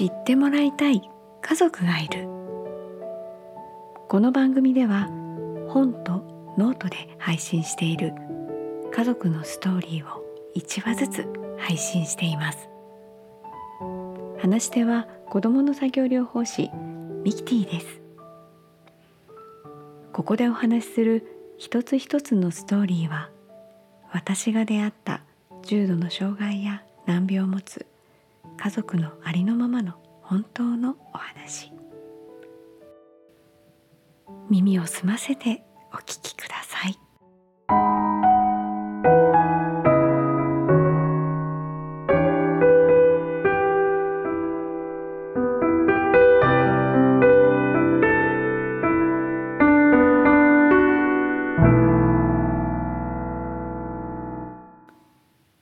知ってもらいたい家族がいる。この番組では本とノートで配信している家族のストーリーを1話ずつ配信しています。話し手は子どもの作業療法士ミキティです。ここでお話しする一つ一つのストーリーは私が出会った重度の障害や難病を持つ家族のありのままの本当のお話。耳を澄ませてお聞きください。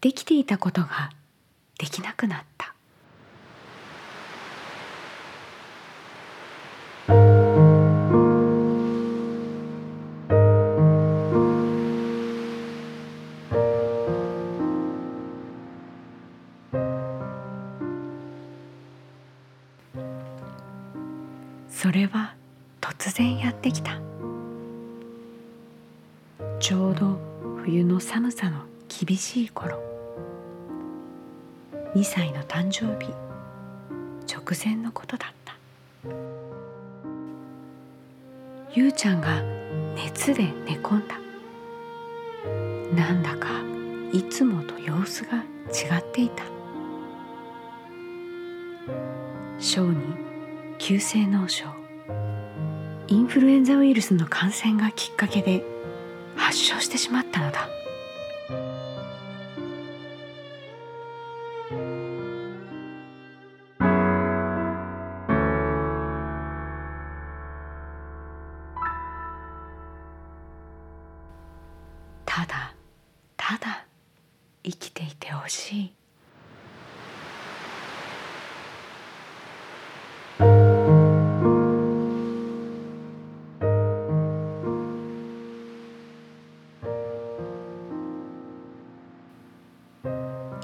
できていたことができなくなった。冬の寒さの厳しい頃。2歳の誕生日。直前のことだった。ゆうちゃんが熱で寝込んだ。なんだかいつもと様子が違っていた。小児急性脳症。インフルエンザウイルスの感染がきっかけで発症してしまったのだ。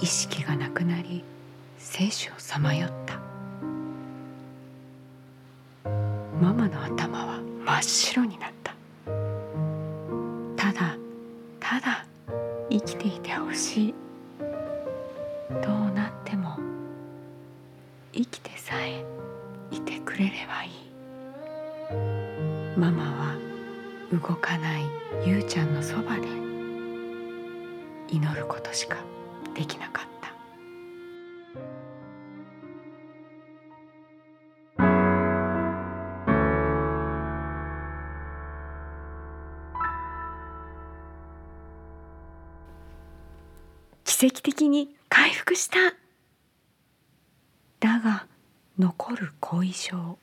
意識がなくなり生死をさまよった。ママの頭は真っ白になった。ただただ生きていてほしい。どうなっても生きてさえいてくれればいい。ママは動かないゆうちゃんのそばで祈ることしかできなかった。奇跡的に回復した。だが残る後遺症。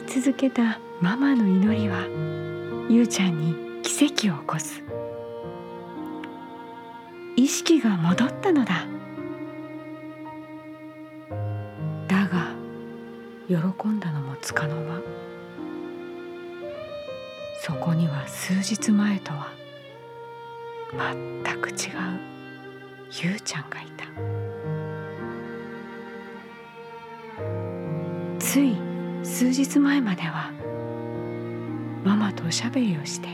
い続けたママの祈りはゆうちゃんに奇跡を起こす。意識が戻ったのだ。だが喜んだのもつかの間。そこには数日前とは全く違うゆうちゃんがいた。つい数日前まではママとおしゃべりをして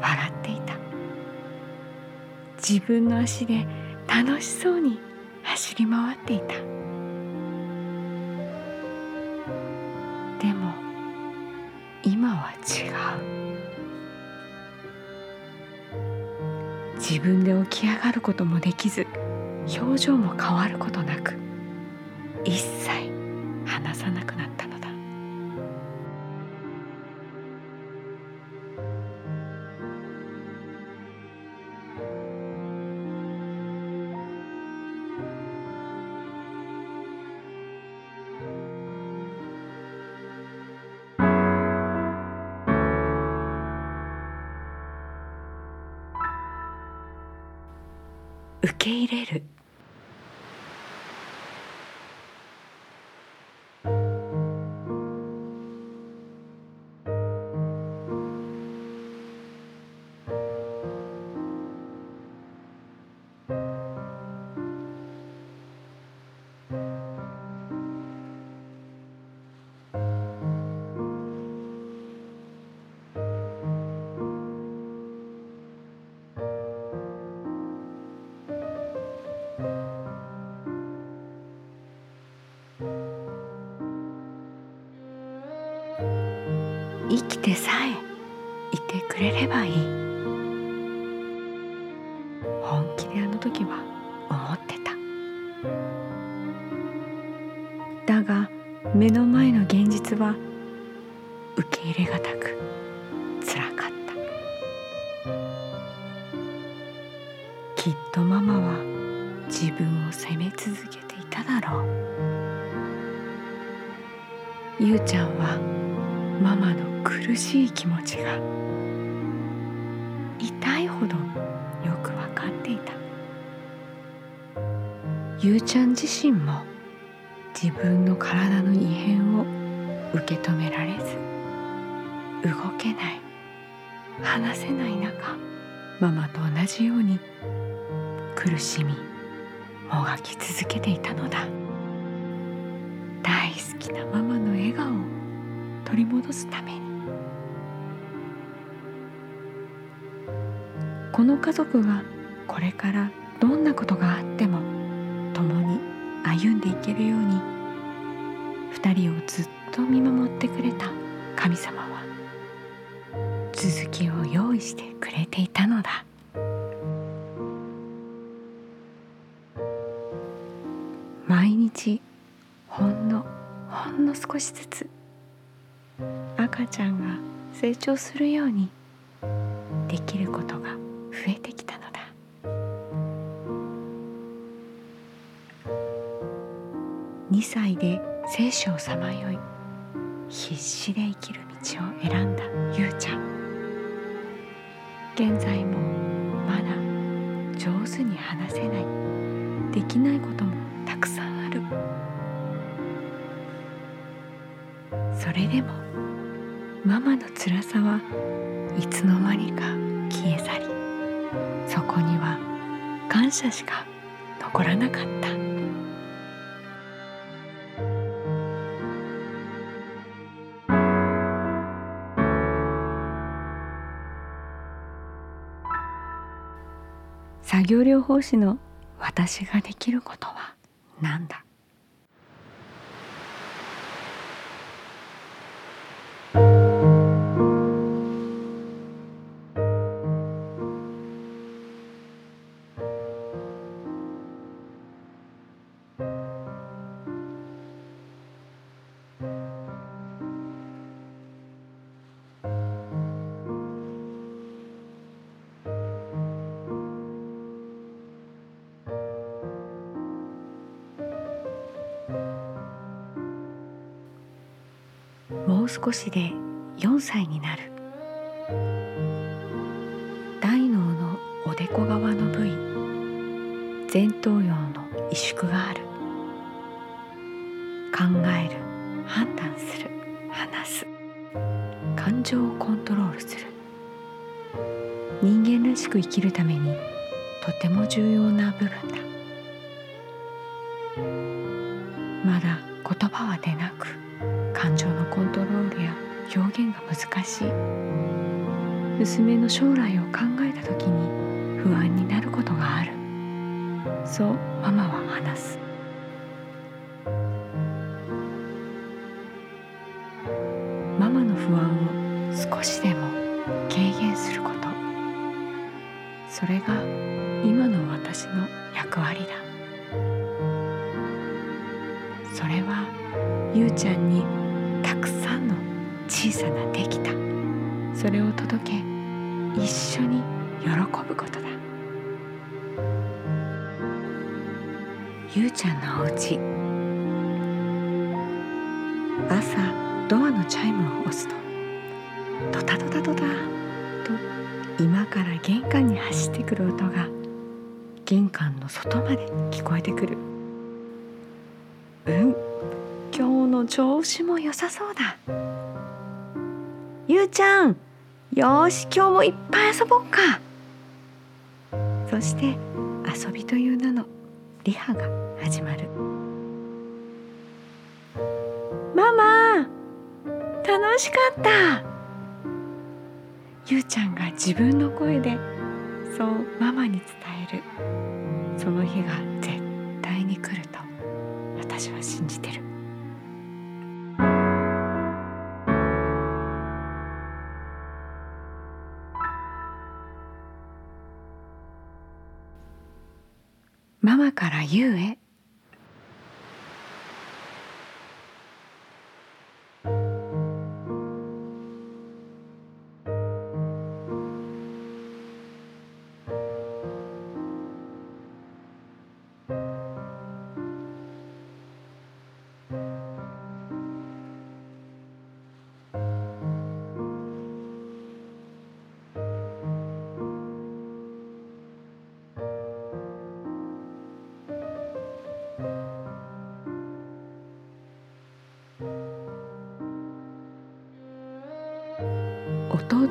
笑っていた。自分の足で楽しそうに走り回っていた。でも今は違う。自分で起き上がることもできず表情も変わることなく一切話さなくなった。け入れる。てさえいてくれればいい。本気であの時は思ってた。だが目の前の現実は受け入れがたくつらかった。きっとママは自分を責め続けていただろう。ゆうちゃんはママの苦しい気持ちが痛いほどよくわかっていた。ゆうちゃん自身も自分の体の異変を受け止められず動けない話せない中ママと同じように苦しみもがき続けていたのだ。大好きなママの笑顔を取り戻すために。この家族がこれからどんなことがあっても共に歩んでいけるように二人をずっと見守ってくれた神様は続きを用意してくれていたのだ。毎日ほんのほんの少しずつ赤ちゃんが成長するようにできることが増えてきたのだ。2歳で聖書をさまよい必死で生きる道を選んだゆうちゃん。現在もまだ上手に話せない。できないこともたくさんある。それでもママの辛さはいつの間にか消え去りそこには感謝しか残らなかった。作業療法士の私ができることは何だ？う少しで4歳になる。大脳のおでこ側の部位。前頭葉の萎縮がある。考える。判断する。話す。感情をコントロールする。人間らしく生きるためにとても重要な部分だ。まだ言葉は出なくコントロールや表現が難しい。娘の将来を考えた時に不安になることがある。そうママは話す。ママの不安を少しでも軽減すること。それが今の私の役割だ。それはゆうちゃんにくさんの小さなできたそれを届け一緒に喜ぶことだ。ゆうちゃんのお家。朝ドアのチャイムを押すとドタドタドタと今から玄関に走ってくる音が玄関の外まで聞こえてくる。うん。調子も良さそうだ。ゆうちゃんよし今日もいっぱい遊ぼっか。そして遊びという名のリハが始まる。ママ楽しかった。ゆうちゃんが自分の声でそうママに伝える。その日がママからゆう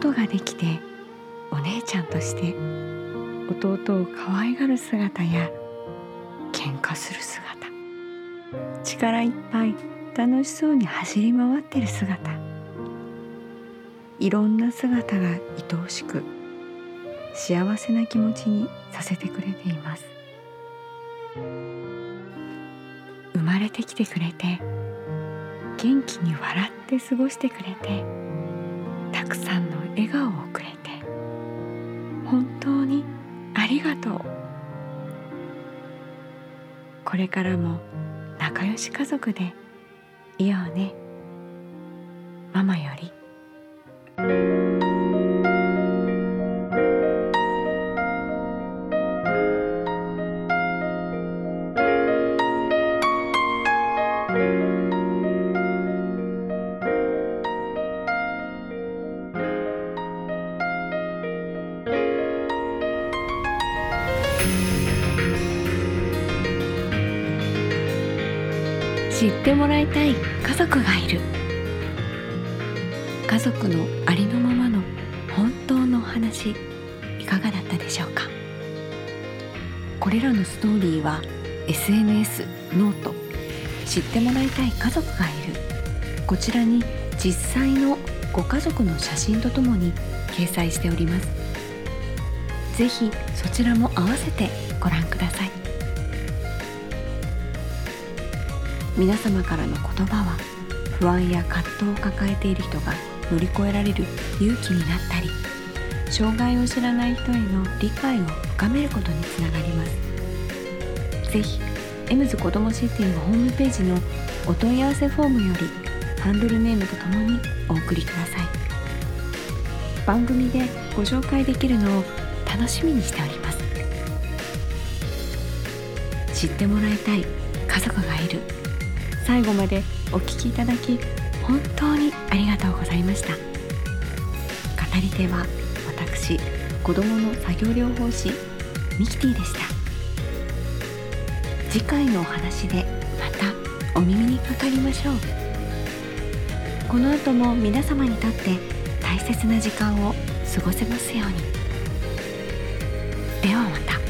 へ弟ができてお姉ちゃんとして弟を可愛がる姿や喧嘩する姿力いっぱい楽しそうに走り回ってる姿いろんな姿が愛おしく幸せな気持ちにさせてくれています。生まれてきてくれて元気に笑って過ごしてくれてたくさんの笑顔をくれて本当にありがとう。これからも仲良し家族でいようね。ママより。知ってもらいたい家族がいる。家族のありのままの本当のお話いかがだったでしょうか？これらのストーリーは SNS ノート知ってもらいたい家族がいる。こちらに実際のご家族の写真とともに掲載しております。ぜひそちらも合わせてご覧ください。皆様からの言葉は不安や葛藤を抱えている人が乗り越えられる勇気になったり障害を知らない人への理解を深めることにつながります。ぜひエムズ子どもシティのホームページのお問い合わせフォームよりハンドルネームとともにお送りください。番組でご紹介できるのを楽しみにしております。知ってもらいたい家族がいる最後までお聞きいただき本当にありがとうございました。語り手は私子供の作業療法士ミキティでした。次回のお話でまたお耳にかかりましょう。この後も皆様にとって大切な時間を過ごせますように。ではまた。